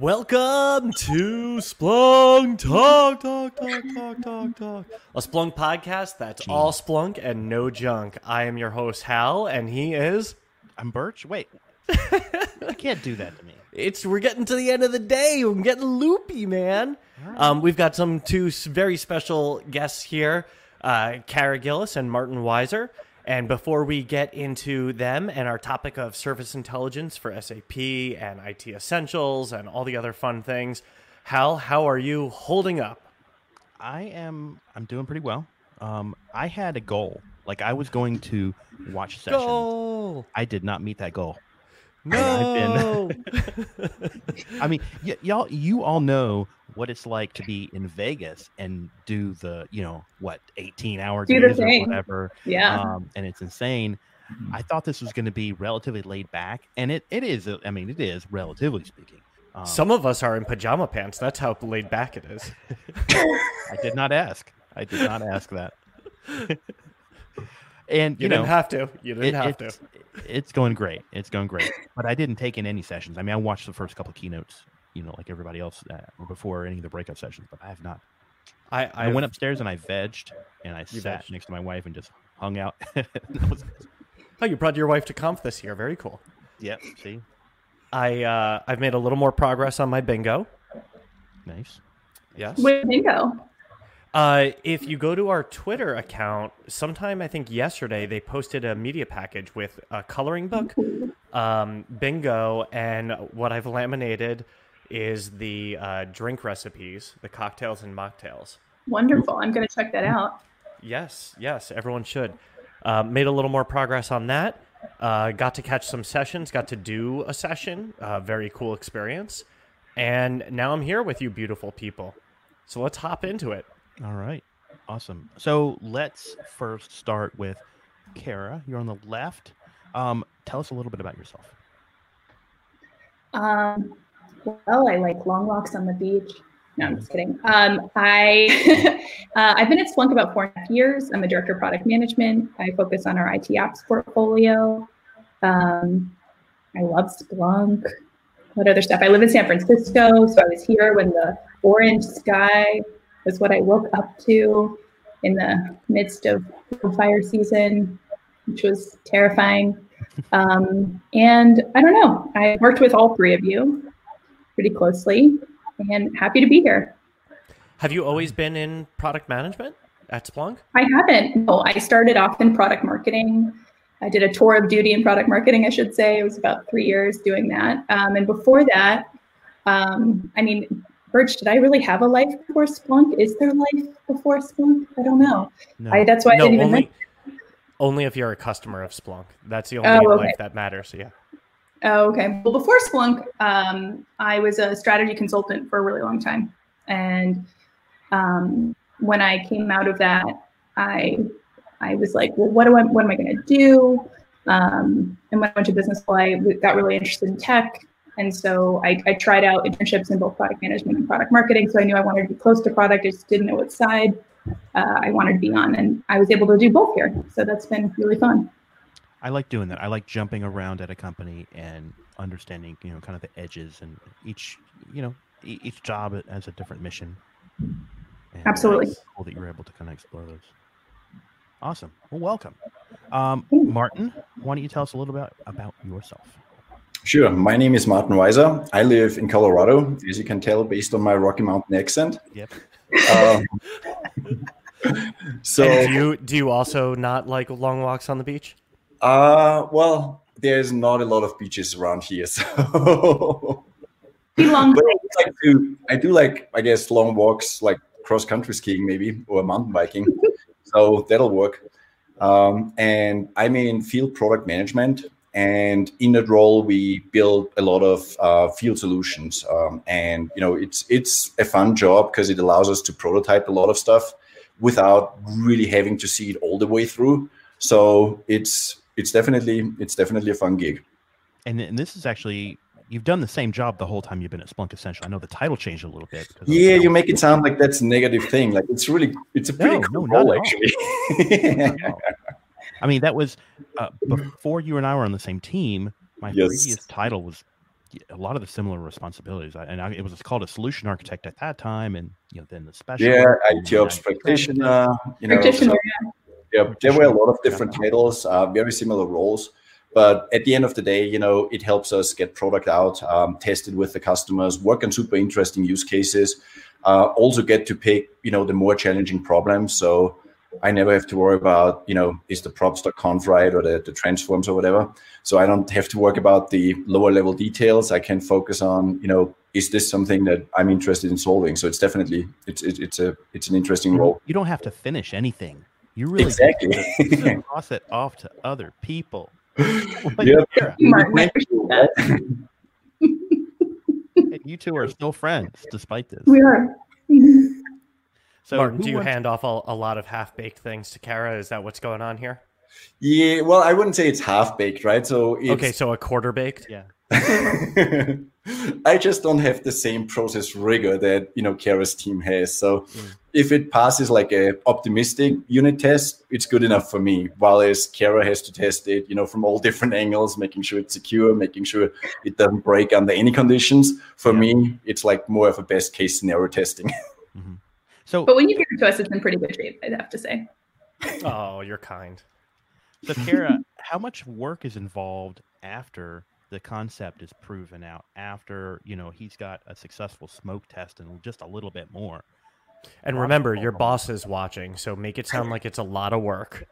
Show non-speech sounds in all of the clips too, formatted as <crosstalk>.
Welcome to Splunk Talk, Talk, Talk, Talk, Talk, Talk. A Splunk podcast that's all Splunk and no junk. I am your host, Hal, and he is. I'm Birch. Wait, <laughs> I can't do that to me. It's we're getting to the end of the day. I'm getting loopy, man. Um, we've got some two very special guests here, uh, Kara Gillis and Martin Weiser. And before we get into them and our topic of service intelligence for SAP and IT essentials and all the other fun things, Hal, how are you holding up? I am. I'm doing pretty well. Um, I had a goal. Like I was going to watch sessions. Go! I did not meet that goal. No! <laughs> <laughs> I mean, y- y'all, you all know what it's like to be in Vegas and do the, you know, what, 18 hour Do the days or whatever. Yeah. Um, and it's insane. I thought this was going to be relatively laid back, and it, it is. I mean, it is relatively speaking. Um, Some of us are in pajama pants. That's how laid back it is. <laughs> I did not ask. I did not ask that. and You, you, know, didn't have to. You didn't it- have to. It's, it's going great. It's going great. But I didn't take in any sessions. I mean, I watched the first couple of keynotes, you know, like everybody else uh, before any of the breakout sessions, but I have not. I, I, went upstairs and I vegged and I sat vegged. next to my wife and just hung out. <laughs> Was- Oh, you brought your wife to Conf this year. Very cool. yep. See, I uh, I've made a little more progress on my bingo. nice. Yes. With bingo. Uh, if you go to our Twitter account, sometime I think yesterday they posted a media package with a coloring book, um, bingo, and what I've laminated is the uh, drink recipes, the cocktails and mocktails. Wonderful. I'm going to check that out. Yes, yes, everyone should. Uh, made a little more progress on that. Uh, got to catch some sessions. Got to do a session. Uh, very cool experience. And now I'm here with you, beautiful people. So let's hop into it. All right. Awesome. So let's first start with Kara. You're on the left. Um, tell us a little bit about yourself. Um, well, I like long walks on the beach. No, I'm just kidding. Um, I <laughs> uh, I've been at Splunk about four and a half years. I'm a director of product management. I focus on our IT apps portfolio. Um, I love Splunk. What other stuff? I live in San Francisco, so I was here when the orange sky was what I woke up to in the midst of fire season, which was terrifying. Um, and I don't know. I worked with all three of you pretty closely, and happy to be here. Have you always been in product management at Splunk? I haven't. No, I started off in product marketing. I did a tour of duty in product marketing, I should say. It was about three years doing that. Um, and before that, um, I mean, Birch, did I really have a life before Splunk? Is there life before Splunk? I don't know. No. I, that's why I didn't even only think. only if you're a customer of Splunk. That's the only Oh, okay. life that matters. Yeah. Oh, okay. Well, before Splunk, um, I was a strategy consultant for a really long time. And um, when I came out of that, I I was like, well, what do I what am I going to do? Um, and when I went to business school, I got really interested in tech. And so I, I tried out internships in both product management and product marketing. So I knew I wanted to be close to product. I just didn't know what side uh, I wanted to be on. And I was able to do both here. So that's been really fun. I like doing that. I like jumping around at a company and understanding, you know, kind of the edges and each, you know, each job has a different mission. And Absolutely. Cool that you were able to kind of explore those. Awesome. Well, welcome, um, Martin. Why don't you tell us a little bit about yourself? Sure. My name is Martin Weiser. I live in Colorado, as you can tell based on my Rocky Mountain accent. Yep. Um, <laughs> so, And do you do you also not like long walks on the beach? uh, well, there's not a lot of beaches around here, <laughs> so Be long but I do like to. I do like, I guess, long walks, like cross country skiing, maybe, or mountain biking. <laughs> so that'll work. Um, and I'm in field product management, and in that role, we build a lot of uh, field solutions. Um, and you know, it's it's a fun job because it allows us to prototype a lot of stuff without really having to see it all the way through. So it's it's definitely it's definitely a fun gig. And, and this is actually you've done the same job the whole time you've been at Splunk. Essentially, I know the title changed a little bit. Yeah, you make it sound like that's a negative thing. Like it's really, it's a pretty No, cool no, role, actually. <laughs> I mean, that was uh, before you and I were on the same team. My Yes. previous title was a lot of the similar responsibilities. I, and I, it was called a solution architect at that time, and you know then the special. Yeah, IT ops practitioner. You know, Practitioner, so- yeah, there were a lot of different titles, uh, very similar roles. But at the end of the day, you know, it helps us get product out, um, test it with the customers, work on super interesting use cases, uh, also get to pick, you know, the more challenging problems. So I never have to worry about, you know, is the props.conf right or the, the transforms or whatever. So I don't have to work about the lower level details. I can focus on, you know, is this something that I'm interested in solving? So it's definitely it's it's, it's a it's an interesting role. You don't have to finish anything. You really Exactly. just <laughs> toss it off to other people. <laughs> Like, Yep. Kara, Martin, I appreciate that. hey, you two are still friends despite this. We are. So Martin, do you wants- hand off a, a lot of half baked things to Kara? Is that what's going on here? Yeah, well, I wouldn't say it's half baked, right? So it's, Okay, so a quarter baked. Yeah. <laughs> I just don't have the same process rigor that you know Kara's team has. So Mm. if it passes like a optimistic unit test, it's good enough for me. While as Kara has to test it, you know, from all different angles, making sure it's secure, making sure it doesn't break under any conditions. For Yeah. me, it's like more of a best case scenario testing. <laughs> So But when you give it to us, it's in pretty good shape, I'd have to say. <laughs> Oh, you're kind. So, Kara, <laughs> how much work is involved after the concept is proven out? After you know he's got a successful smoke test and just a little bit more. And remember, your boss is watching, so make it sound like it's a lot of work.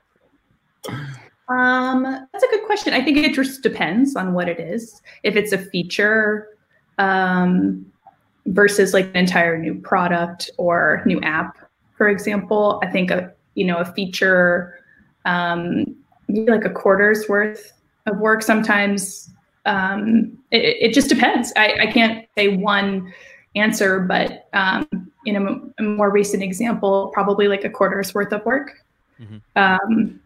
Um, that's a good question. I think it just depends on what it is. If it's a feature um, versus like an entire new product or new app, for example, I think a you know a feature um, like a quarter's worth of work. Sometimes um, it, it just depends. I, I can't say one answer, but um, in a, a more recent example, probably like a quarter's worth of work. Mhm. Um,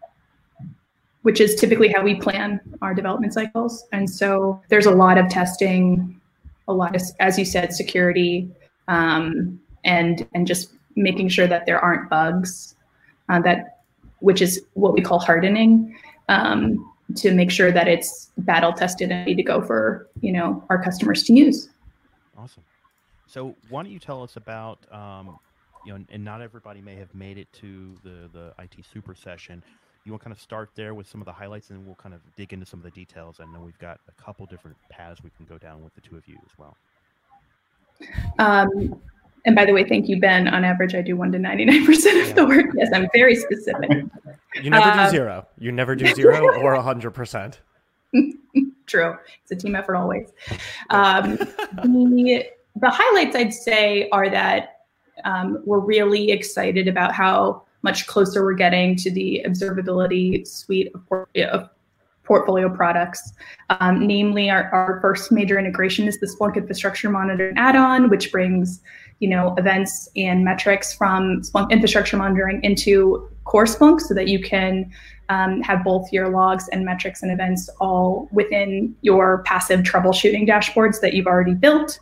which is typically how we plan our development cycles. And so there's a lot of testing, a lot of, as you said, security, um, and and just making sure that there aren't bugs, uh, that which is what we call hardening, um, to make sure that it's battle tested and ready to go for you know our customers to use. Awesome. So, why don't you tell us about, um, you know, and not everybody may have made it to the the IT super session. You want to kind of start there with some of the highlights, and then we'll kind of dig into some of the details. I know we've got a couple different paths we can go down with the two of you as well. Um, and by the way, thank you, Ben. On average, I do one to ninety nine percent of the work. Yes, I'm very specific. You never do Uh, zero. You never do <laughs> zero or a hundred percent. <laughs> True. It's a team effort always. Um, the, the highlights I'd say are that um, we're really excited about how much closer we're getting to the observability suite of, por- of portfolio products. Um, namely, our, our first major integration is the Splunk Infrastructure Monitoring add-on, which brings you know events and metrics from Splunk Infrastructure Monitoring into Core Splunk, so that you can um, have both your logs and metrics and events all within your passive troubleshooting dashboards that you've already built.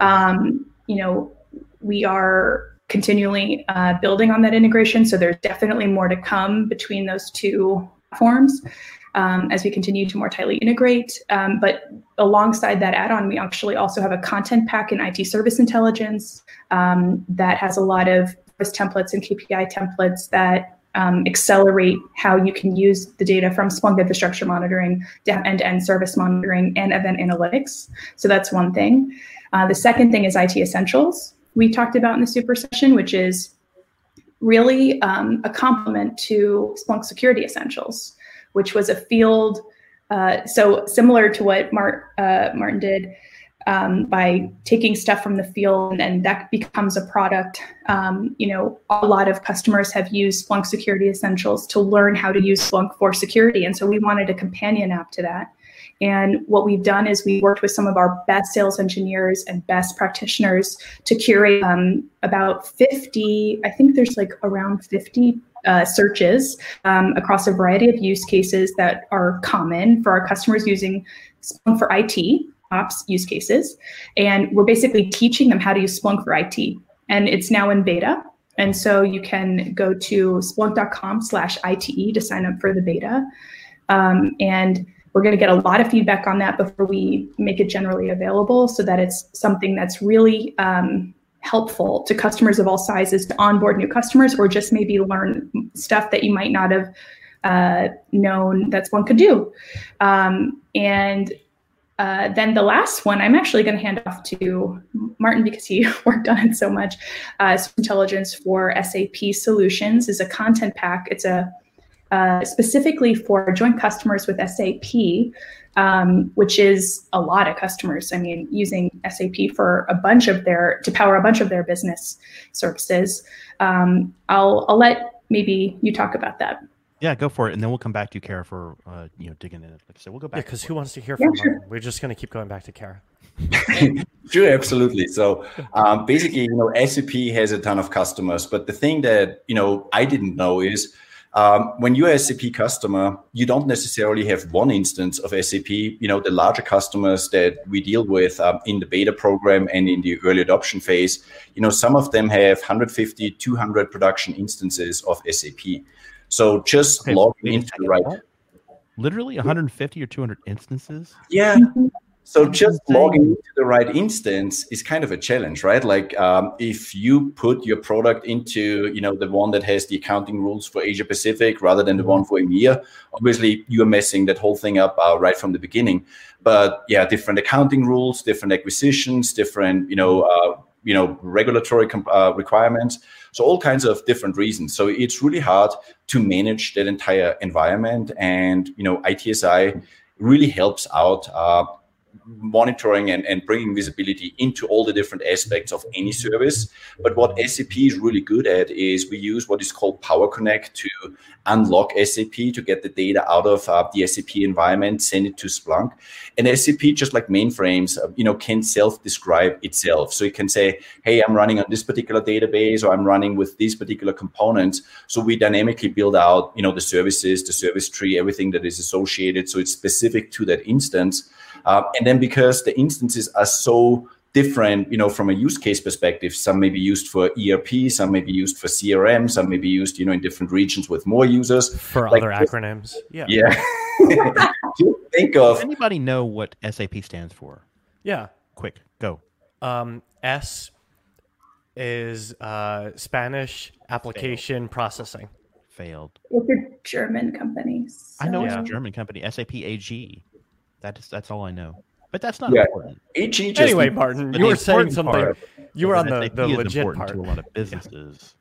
Um, you know, we are continually uh, building on that integration, so there's definitely more to come between those two platforms um, as we continue to more tightly integrate. Um, but alongside that add-on, we actually also have a content pack in IT service intelligence um, that has a lot of service templates and KPI templates that um, accelerate how you can use the data from Splunk infrastructure monitoring to end-to-end service monitoring and event analytics. So that's one thing. Uh, the second thing is IT essentials. We talked about in the super session, which is really um, a complement to Splunk security essentials, which was a field. Uh, so similar to what Mart, uh, Martin did, um, by taking stuff from the field and then that becomes a product. Um, you know, a lot of customers have used Splunk Security Essentials to learn how to use Splunk for security. And so we wanted a companion app to that. And what we've done is we worked with some of our best sales engineers and best practitioners to curate um, about 50, I think there's like around 50 uh, searches um, across a variety of use cases that are common for our customers using Splunk for IT ops use cases. And we're basically teaching them how to use Splunk for IT. And it's now in beta. And so you can go to splunk.com slash ITE to sign up for the beta. Um, and we're going to get a lot of feedback on that before we make it generally available so that it's something that's really um, helpful to customers of all sizes to onboard new customers or just maybe learn stuff that you might not have uh, known that one could do. Um, and uh, then the last one, I'm actually going to hand off to Martin because he <laughs> worked on it so much. Uh, Intelligence for SAP Solutions is a content pack. It's a uh, specifically for joint customers with SAP, um, which is a lot of customers. I mean, using SAP for a bunch of their to power a bunch of their business services. Um, I'll I'll let maybe you talk about that. Yeah, go for it, and then we'll come back to you, Kara, for uh, you know digging in. Like I said, we'll go back. Yeah, because who wants to hear from yeah, sure. We're just going to keep going back to Kara. <laughs> sure, absolutely. So um, basically, you know, SAP has a ton of customers, but the thing that you know I didn't know is um, when you're a SAP customer, you don't necessarily have one instance of SAP. You know, the larger customers that we deal with um, in the beta program and in the early adoption phase, you know, some of them have 150, 200 production instances of SAP. So just okay, logging into the right. Literally 150 or 200 instances. Yeah. So just logging into the right instance is kind of a challenge, right? Like um, if you put your product into, you know, the one that has the accounting rules for Asia Pacific rather than the one for EMEA, obviously you are messing that whole thing up uh, right from the beginning. But yeah, different accounting rules, different acquisitions, different, you know, uh, you know, regulatory uh, requirements. So all kinds of different reasons. So it's really hard to manage that entire environment, and you know, ITSI really helps out. Uh, monitoring and, and bringing visibility into all the different aspects of any service. But what SAP is really good at is we use what is called Power Connect to unlock SAP to get the data out of uh, the SAP environment, send it to Splunk. And SAP, just like mainframes, uh, you know, can self-describe itself. So it can say, "Hey, I'm running on this particular database, or I'm running with these particular components." So we dynamically build out, you know, the services, the service tree, everything that is associated. So it's specific to that instance. Uh, and then because the instances are so different, you know, from a use case perspective, some may be used for ERP, some may be used for CRM, some may be used, you know, in different regions with more users. For like, other acronyms. Yeah. Yeah. <laughs> think of Does anybody know what SAP stands for? Yeah. Quick, go. Um, S is uh, Spanish application Failed. processing. Failed. It's a German company. So. I know it's a German company. SAP AG. That is that's all I know. But that's not yeah. important. AG just anyway, Martin, you were saying something. Part, you were on the, the legit important part. to a lot of businesses,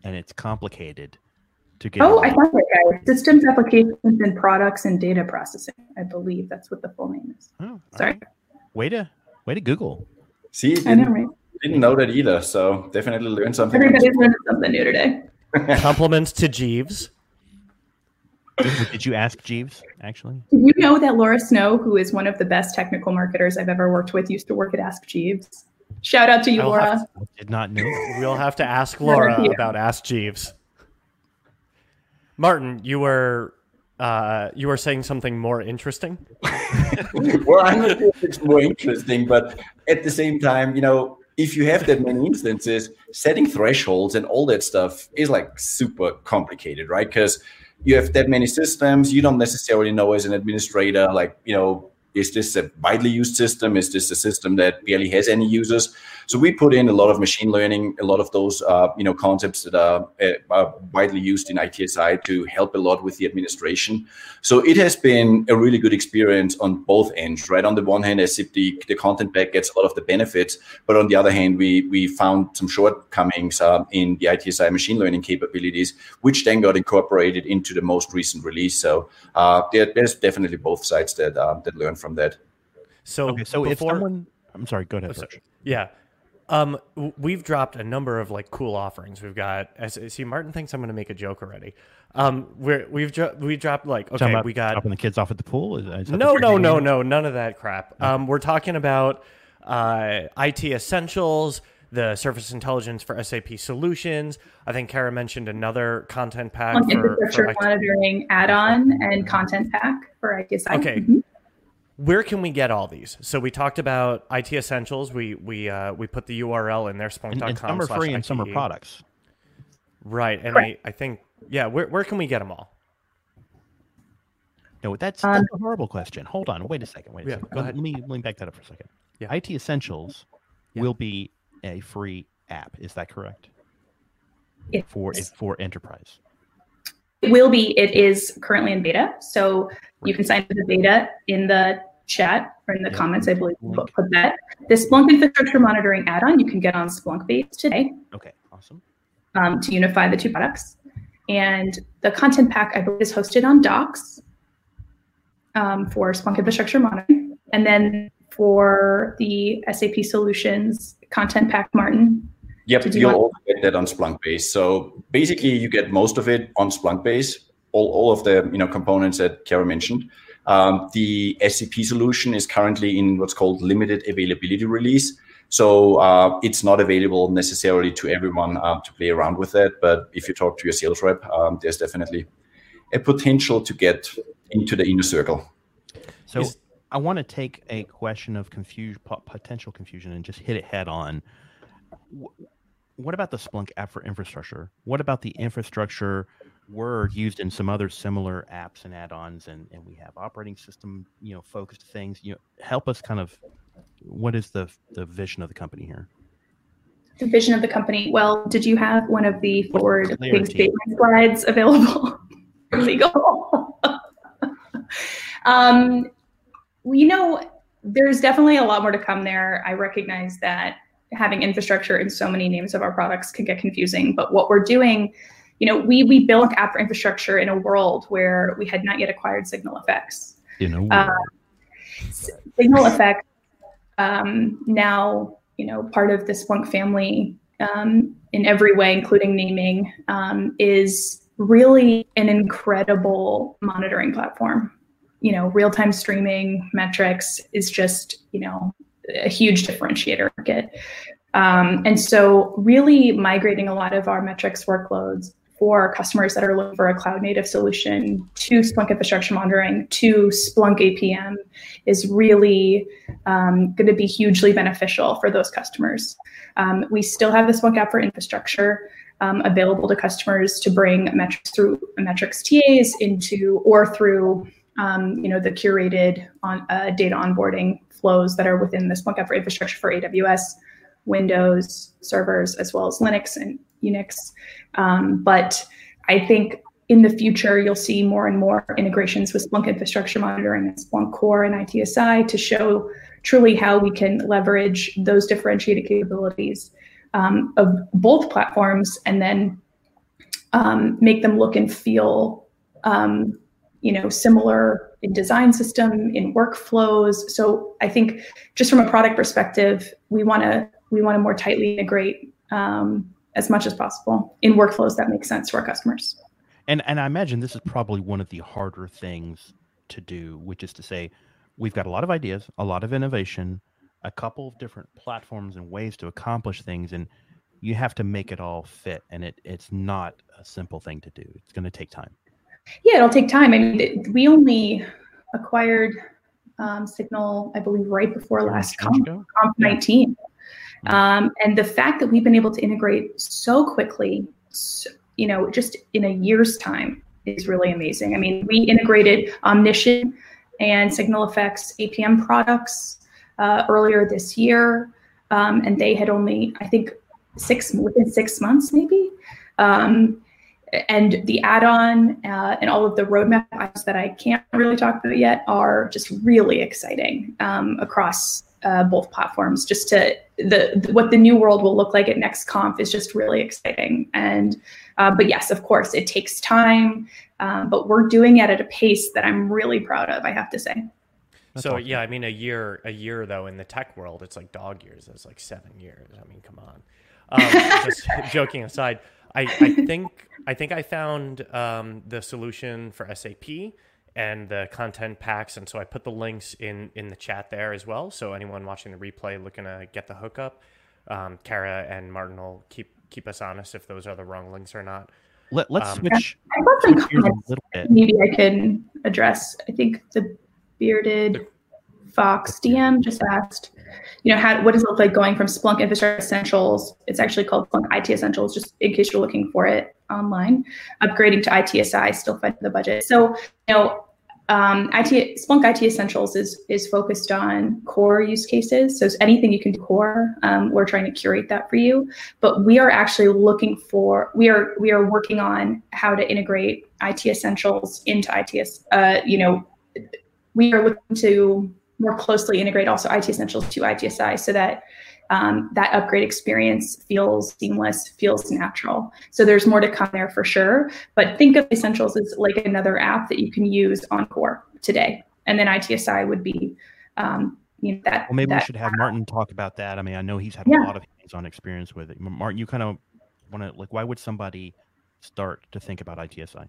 yeah. and it's complicated to get. Oh, I found it, guys. Systems, applications, and products and data processing. I believe that's what the full name is. Oh, Sorry. Right. Way to way to Google. See, didn't, I know, right? Didn't know that either. So definitely learned something. Everybody's learned something new today. <laughs> Compliments to Jeeves. Did you ask Jeeves actually? Did you know that Laura Snow, who is one of the best technical marketers I've ever worked with, used to work at Ask Jeeves? Shout out to you, Laura. To, I did not know. We'll have to ask Laura about Ask Jeeves. Martin, you were uh, you were saying something more interesting. <laughs> well, I'm not sure if it's more interesting, but at the same time, you know, if you have that many instances, setting thresholds and all that stuff is like super complicated, right? Because you have that many systems. You don't necessarily know as an administrator like you know is this a widely used system is this a system that barely has any users so we put in a lot of machine learning, a lot of those uh, you know concepts that are, uh, are, widely used in ITSI to help a lot with the administration. So it has been a really good experience on both ends. Right on the one hand, as if the, the content pack gets a lot of the benefits, but on the other hand, we we found some shortcomings uh, in the ITSI machine learning capabilities, which then got incorporated into the most recent release. So uh, there, there's definitely both sides that uh, that learn from that. So, okay, so before, if someone, I'm sorry, go ahead. Oh, yeah. Um, we've dropped a number of like cool offerings. We've got. See, Martin thinks I'm going to make a joke already. Um, we're we've dro- we dropped like okay, we got dropping the kids off at the pool. Is, is no, no, no, no, none of that crap. Um, we're talking about uh, IT essentials, the Service Intelligence for SAP solutions. I think Kara mentioned another content pack on for, infrastructure for monitoring add-on and content pack for ITSI. Okay. Mm-hmm where can we get all these? So we talked about IT Essentials. We we uh, we put the URL in there, splunk.com. And, some are free and some are products. Right, and I, I think yeah. Where where can we get them all? No, that's, Um, a horrible question. Hold on. Wait a second. Wait a Yeah, second. go Let- ahead. Let me let me back that up for a second. Yeah. IT Essentials Yeah. will be a free app. Is that correct? It- For for enterprise. It will be. It is currently in beta, so you can sign up for the beta in the chat or in the Yeah. comments. I believe put, put that. The Splunk infrastructure monitoring add-on you can get on Splunkbase today Okay. Awesome. um, to unify the two products, and the content pack I believe is hosted on Docs um, for Splunk infrastructure monitoring, and then for the SAP solutions content pack, Martin. Yep, you you'll also get that on Splunkbase. So basically, you get most of it on Splunkbase. All, all of the you know components that Kara mentioned. Um, the SAP solution is currently in what's called limited availability release. So uh, it's not available necessarily to everyone uh, to play around with that. But if you talk to your sales rep, um, there's definitely a potential to get into the inner circle. So Is- I want to take a question of confusion, potential confusion, and just hit it head on. Wh- What about the Splunk app for infrastructure? What about the infrastructure we're used in some other similar apps and add-ons, and, and we have operating system, you know, focused things. You know, help us kind of. What is the the vision of the company here? The vision of the company. Well, did you have one of the forward statement slides available? <laughs> Legal. <laughs> um, you know, there's definitely a lot more to come there. I recognize that having infrastructure in so many names of our products can get confusing, but what we're doing, you know, we we built app for infrastructure in a world where we had not yet acquired SignalFx. You know, Uh, SignalFx, um, now you know part of the Splunk family um, in every way, including naming, um, is really an incredible monitoring platform. You know, real-time streaming metrics is just you know a huge differentiator market. Um, and so, really migrating a lot of our metrics workloads for customers that are looking for a cloud-native solution to Splunk infrastructure monitoring to Splunk APM is really um, going to be hugely beneficial for those customers. Um, we still have the Splunk app for infrastructure um, available to customers to bring metrics through metrics TAs into or through um, you know the curated on uh, data onboarding flows that are within the Splunk for infrastructure for AWS, Windows servers, as well as Linux and Unix. Um, but I think in the future, you'll see more and more integrations with Splunk infrastructure monitoring and Splunk Core and ITSI to show truly how we can leverage those differentiated capabilities um, of both platforms and then um, make them look and feel, um, you know, similar in design system, in workflows. So I think just from a product perspective, we want to we want to more tightly integrate um, as much as possible in workflows that make sense to our customers. and and I imagine this is probably one of the harder things to do, which is to say, we've got a lot of ideas, a lot of innovation, a couple of different platforms and ways to accomplish things, and you have to make it all fit. And it it's not a simple thing to do. It's going to take time. Yeah, it'll take time. I mean, we only acquired um, Signal, I believe, right before last Conf. Conf 19. Um, and the fact that we've been able to integrate so quickly, so, you know, just in a year's time is really amazing. I mean, we integrated Omnition and SignalFx APM products uh, earlier this year, um, and they had only, I think, six within six months, maybe. Um, and the add-on uh, and all of the roadmap items that I can't really talk about yet are just really exciting um, across uh, both platforms. Just to the, the- what the new world will look like at next NextConf is just really exciting. And uh, but yes, of course, it takes time, um, but we're doing it at a pace that I'm really proud of. I have to say. That's so awesome. yeah, I mean a year, a year though in the tech world, it's like dog years. It's like seven years. I mean, come on. Um, <laughs> just <laughs> joking aside, I, I <laughs> think I think I found um, the solution for SAP and the content packs, and so I put the links in in the chat there as well. So anyone watching the replay looking to get the hookup, um, Kara and Martin will keep keep us honest if those are the wrong links or not. Let, let's Um, switch I've got some switch a comments bit. maybe I can address. I think the bearded Fox DM just asked, you know, how what does it look like going from Splunk Infrastructure Essentials? It's actually called Splunk IT Essentials, just in case you're looking for it online. Upgrading to ITSI, still fighting the budget. So, you know, um, IT Splunk IT Essentials is is focused on core use cases. So anything you can do core, um, we're trying to curate that for you. But we are actually looking for we are we are working on how to integrate IT Essentials into ITS. Uh, you know, we are looking to more closely integrate also IT Essentials to ITSI so that um, that upgrade experience feels seamless, feels natural. So there's more to come there for sure. But think of Essentials as like another app that you can use on Core today, and then ITSI would be. Um, you know, that, well, maybe that we should have Martin talk about that. I mean, I know he's had Yeah. a lot of hands-on experience with it. Martin, you kind of want to like, why would somebody start to think about ITSI?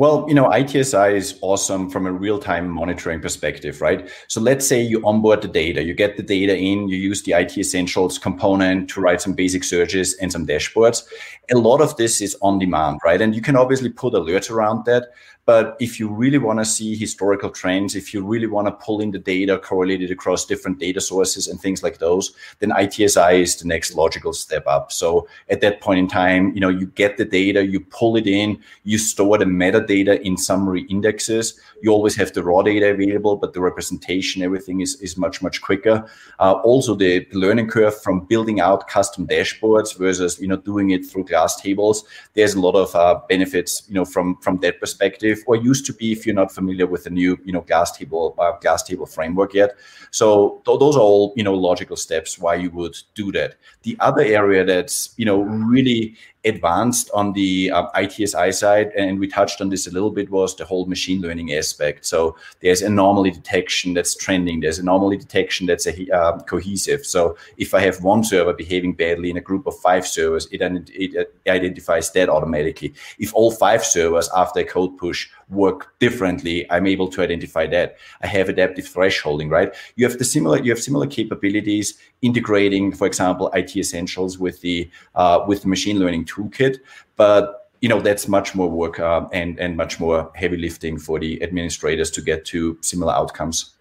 Well, you know, ITSI is awesome from a real-time monitoring perspective, right? So let's say you onboard the data, you get the data in, you use the IT Essentials component to write some basic searches and some dashboards. A lot of this is on demand, right? And you can obviously put alerts around that. But if you really want to see historical trends, if you really want to pull in the data correlated across different data sources and things like those, then ITSI is the next logical step up. So at that point in time, you know, you get the data, you pull it in, you store the metadata in summary indexes. You always have the raw data available, but the representation, everything is, is much, much quicker. Uh, also, the learning curve from building out custom dashboards versus, you know, doing it through glass tables. There's a lot of uh, benefits, you know, from, from that perspective, or used to be if you're not familiar with the new, you know, glass table, uh, glass table framework yet. So th- those are all, you know, logical steps why you would do that. The other area that's, you know, really advanced on the uh, ITSI side, and we touched on this a little bit, was the whole machine learning aspect. So there's anomaly detection that's trending. There's anomaly detection that's a, uh, cohesive. So if I have one server behaving badly in a group of five servers, it, it identifies that automatically. If all five servers after a code push work differently, I'm able to identify that. I have adaptive thresholding, right? You have the similar, you have similar capabilities integrating, for example, IT essentials with the uh, with the machine learning toolkit, but you know that's much more work uh, and and much more heavy lifting for the administrators to get to similar outcomes.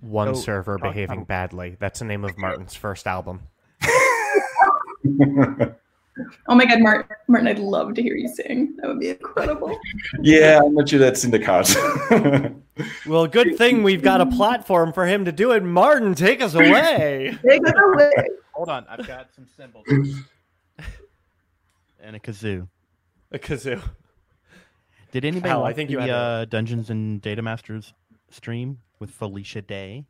One So, server talk behaving about- badly. That's the name of <laughs> Martin's first album. Oh my God, Martin, Martin, I'd love to hear you sing. That would be incredible. <laughs> yeah, I'm not sure that's in the cards. <laughs> Well, good thing we've got a platform for him to do it. Martin, take us away. Take it away. Hold on, I've got some cymbals and a kazoo. A kazoo. Did anybody Hal, I think the you had a- uh, Dungeons and Data Masters stream with Felicia Day?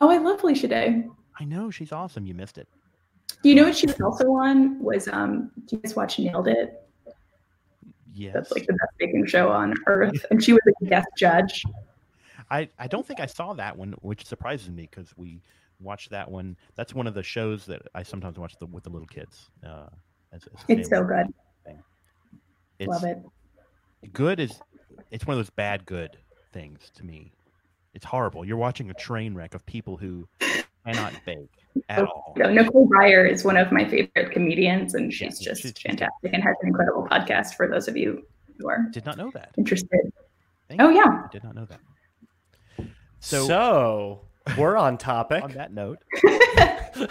Oh, I love Felicia Day. I know she's awesome. You missed it. Do you know what she was also on? Was um? Do you guys watch Nailed It? Yes. That's like the best baking show on earth, and she was a guest judge. I, I don't think I saw that one, which surprises me because we watched that one. That's one of the shows that I sometimes watch the, with the little kids. Uh, as, as a It's so good. thing. It's Love it. Good is it's one of those bad good things to me. It's horrible. You're watching a train wreck of people who cannot bake <laughs> at all. So Nicole Byer is one of my favorite comedians, and she's Yeah, just she's- fantastic and has an incredible podcast for those of you who are Did not know that. interested. Thank Oh you. yeah. I did not know that. So, So, we're on topic. on that note, <laughs>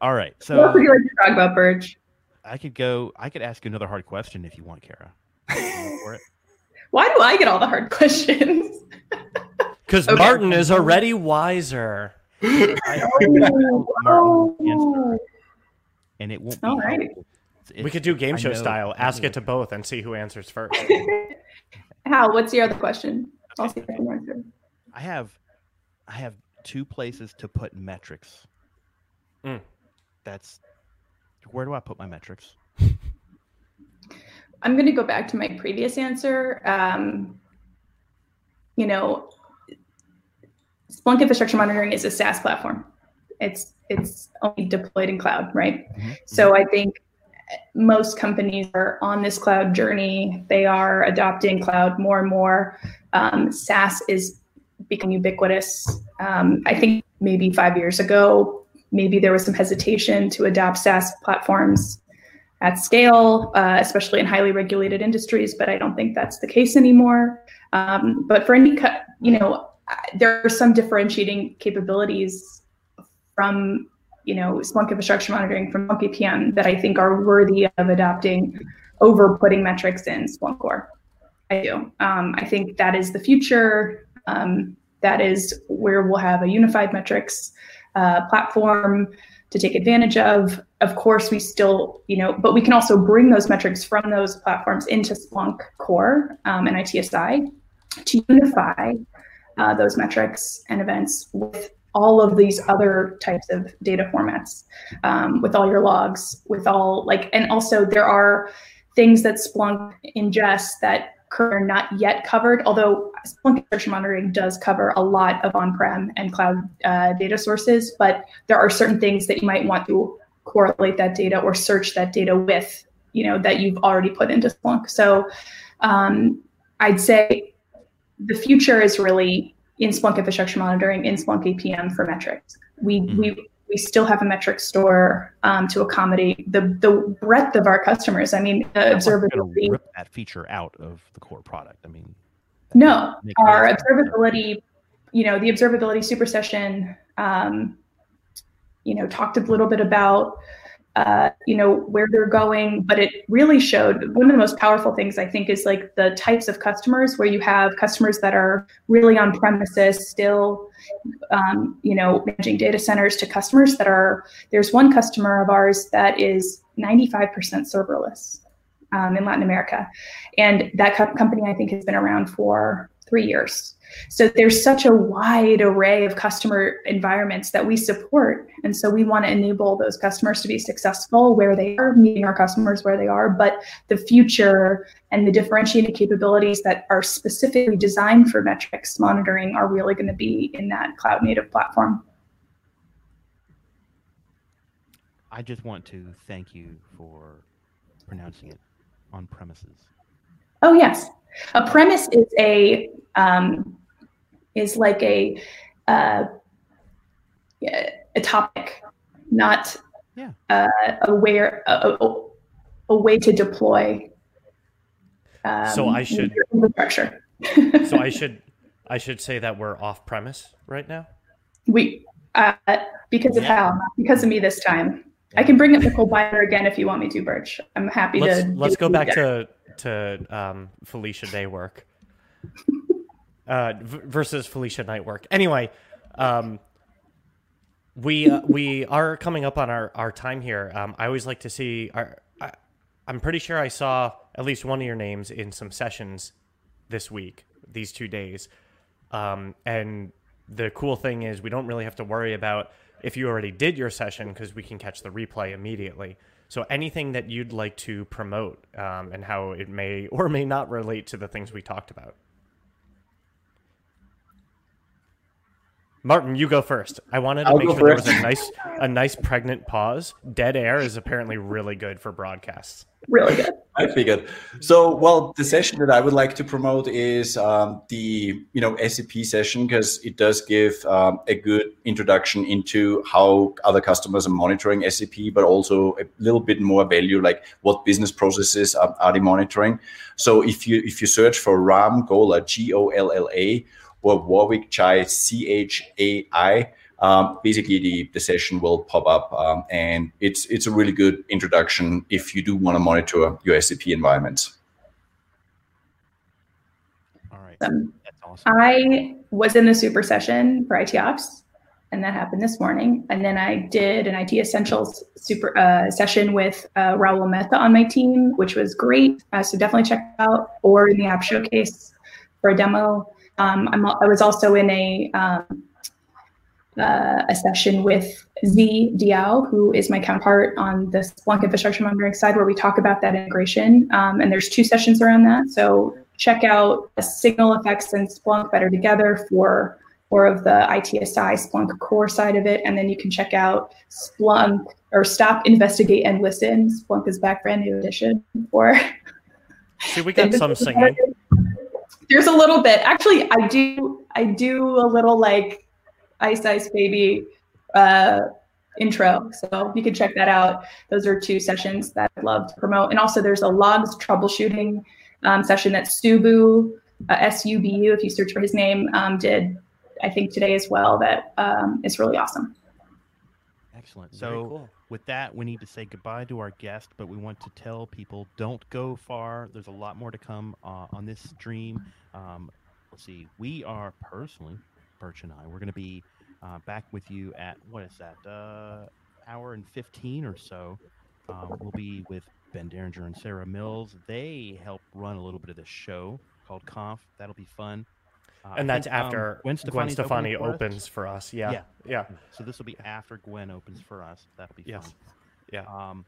all right. what So would you like to talk about, Birch? I could go. I could ask you another hard question if you want, Kara. For it? <laughs> Why do I get all the hard questions? <laughs> Because Okay. Martin is already wiser. I <laughs> figured out Oh, and it won't be. All right. helpful. It's- We could do game I show know- style. Ask it to both and see who answers first. Hal, what's your other question? I'll see if I can answer. I have, I have two places to put metrics. Mm. That's where do I put my metrics? I'm going to go back to my previous answer. Um, you know, Splunk Infrastructure Monitoring is a SaaS platform. It's it's only deployed in cloud, right? Mhm, So I think most companies are on this cloud journey. They are adopting cloud more and more. Um, SaaS is becoming ubiquitous. Um, I think maybe five years ago, maybe there was some hesitation to adopt SaaS platforms at scale, uh, especially in highly regulated industries. But I don't think that's the case anymore. Um, but for any, you know, there are some differentiating capabilities from, you know, Splunk infrastructure monitoring from Splunk APM that I think are worthy of adopting over putting metrics in Splunk Core. I do. Um, I think that is the future. Um, that is where we'll have a unified metrics uh, platform to take advantage of. Of course, we still, you know, but we can also bring those metrics from those platforms into Splunk Core um, and ITSI to unify uh, those metrics and events with all of these other types of data formats, um, with all your logs, with all like, and also there are things that Splunk ingests that are not yet covered, although Splunk Infrastructure Monitoring does cover a lot of on-prem and cloud uh, data sources, but there are certain things that you might want to correlate that data or search that data with, you know, that you've already put into Splunk. So um, I'd say the future is really in Splunk Infrastructure Monitoring, in Splunk APM for metrics. We, mm-hmm. we we still have a metric store um, to accommodate the the breadth of our customers. I mean, the observability. Rip that feature out of the core product. I mean, no, our observability, you know, the observability super session, um, you know, talked a little bit about uh, you know where they're going but it really showed one of the most powerful things i think is like the types of customers where you have customers that are really on premises still um, you know managing data centers to customers that are there's one customer of ours that is 95% serverless um, in latin america. And that co- company i think has been around for three years so there's such a wide array of customer environments that we support. And so we want to enable those customers to be successful where they are, meeting our customers where they are. But the future and the differentiated capabilities that are specifically designed for metrics monitoring are really going to be in that cloud native platform. I just want to thank you for pronouncing it on premises. Oh, yes. A premise is a um, is like a uh, a topic, not yeah. uh, a where a, a, way to deploy. Um, so I should infrastructure. <laughs> so I <laughs> should I should say that we're off premise right now. We uh, because of yeah. how because of me this time. I can bring up Nicole Byer again if you want me to, Birch. I'm happy let's, to. Let's go back to to um, Felicia Day work uh, v- versus Felicia night work. Anyway, um, we uh, we are coming up on our, our time here. Um, I always like to see. Our, I, I'm pretty sure I saw at least one of your names in some sessions this week, these two days. Um, and the cool thing is, we don't really have to worry about if you already did your session because we can catch the replay immediately. So anything that you'd like to promote um, and how it may or may not relate to the things we talked about. Martin, you go first. I wanted to I'll make sure there was a nice, a nice pregnant pause. Dead air is apparently really good for broadcasts. Really good. I figured. So, well, the session that I would like to promote is um, the you know SAP session because it does give um, a good introduction into how other customers are monitoring SAP, but also a little bit more value, like what business processes are, are they monitoring. So, if you if you search for Ram Golla, G O L L A or Warwick Chai, C H A I. Um, basically, the, the session will pop up, um, and it's it's a really good introduction if you do want to monitor your SAP environments. All right, um, that's awesome. I was in the super session for IT Ops, and that happened this morning. And then I did an IT Essentials super uh, session with uh, Raul Mehta on my team, which was great. Uh, so definitely check it out, or in the App Showcase for a demo. Um, I'm, i was also in a um, uh, a session with Z Diao, who is my counterpart on the Splunk infrastructure monitoring side, where we talk about that integration. Um, and there's two sessions around that. So check out SignalFx and Splunk better together for more of the ITSI Splunk core side of it. And then you can check out Splunk or Stop, Investigate, and Listen. Splunk is back brand new edition for. See, we got <laughs> some singing <laughs> there's a little bit. Actually, I do I do a little like Ice Ice Baby uh, intro. So you can check that out. Those are two sessions that I love to promote. And also there's a logs troubleshooting um, session that Subu, uh, S-U-B-U, if you search for his name, um, did I think today as well. That um, is really awesome. Excellent. So cool. with that, we need to say goodbye to our guest, but we want to tell people don't go far. There's a lot more to come uh, on this stream. Um, let's see. We are personally, Birch and I, we're going to be uh, back with you at what is that? Uh, hour and 15 or so. Um, we'll be with Ben Derringer and Sarah Mills. They help run a little bit of this show called Conf. That'll be fun. Uh, I and that's think, um, after Gwen Gwen Stefani opening for us. opens for us. Yeah. Yeah. Yeah. So this will be after Gwen opens for us. That'll be Yes. fun. Yeah. Um,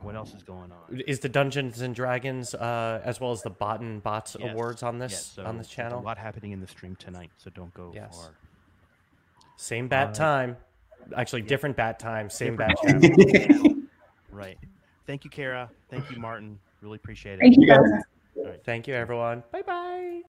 what else is going on? Is the Dungeons and Dragons uh, as well as the Bot and Bots Yes. awards on this Yes, so on this channel? A lot happening in the stream tonight, so don't go Yes. far. Same bat Uh, time. Actually, different bat time. Same bat Different channel. <laughs> Right. Thank you, Kara. Thank you, Martin. Really appreciate it. Thank you You guys- guys. All right. Thank you, everyone. Bye bye.